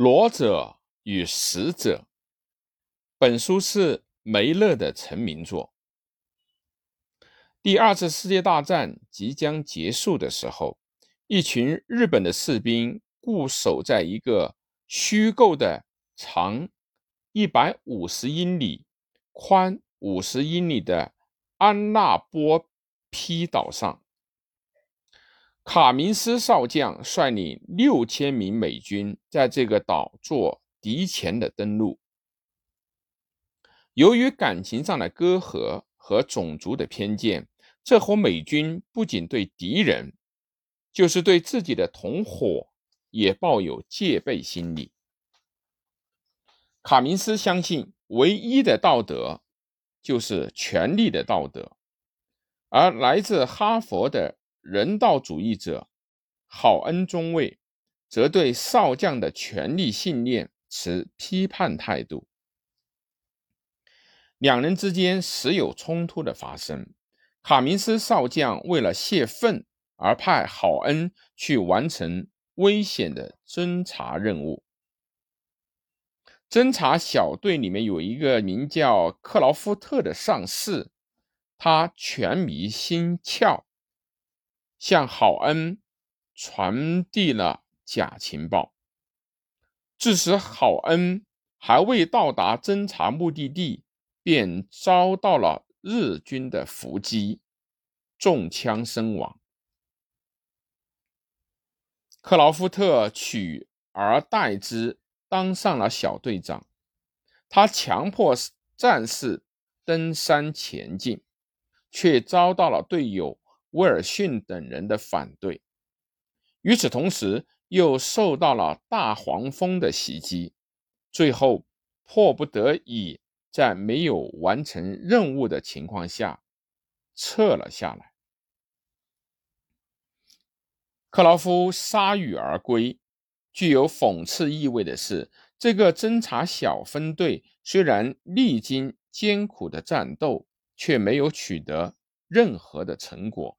罗者与死者。本书是梅勒的成名作。第二次世界大战即将结束的时候，一群日本的士兵固守在一个虚构的长一百五十英里、宽五十英里的安纳波披岛上。卡明斯少将率领六千名美军在这个岛做敌前的登陆。由于感情上的隔阂和种族的偏见。这伙美军不仅对敌人，就是对自己的同伙也抱有戒备心理。卡明斯相信，唯一的道德就是权力的道德，而来自哈佛的人道主义者郝恩中尉则对少将的权力信念持批判态度。两人之间时有冲突的发生。卡明斯少将为了泄愤而派郝恩去完成危险的侦查任务。侦察小队里面有一个名叫克劳夫特的上士，他权迷心窍，向郝恩传递了假情报，致使郝恩还未到达侦察目的地，便遭到了。日军的伏击，中枪身亡。克劳夫特取而代之，当上了小队长。他强迫战士登山前进，却遭到了队友威尔逊等人的反对。与此同时，又受到了大黄蜂的袭击，最后迫不得已。在没有完成任务的情况下，撤了下来。克劳夫铩羽而归。具有讽刺意味的是，这个侦察小分队虽然历经艰苦的战斗，却没有取得任何的成果。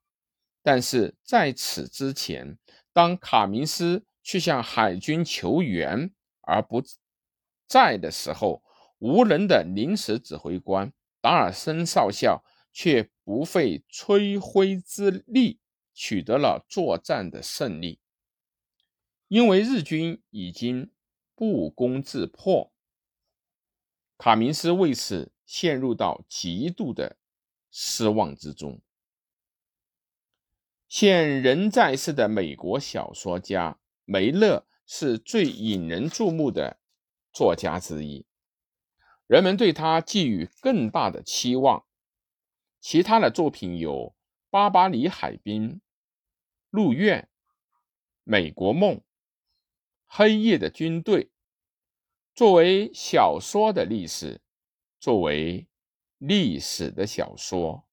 但是在此之前，当卡明斯去向海军求援而不在的时候，无能的临时指挥官达尔森少校却不费吹灰之力取得了作战的胜利，因为日军已经不攻自破。卡明斯为此陷入到极度的失望之中。现仍在世的美国小说家梅勒是最引人注目的作家之一。人们对他寄予更大的期望。其他的作品有《巴巴里海滨》《鹿苑》《美国梦》《黑夜的军队》。作为小说的历史，作为历史的小说。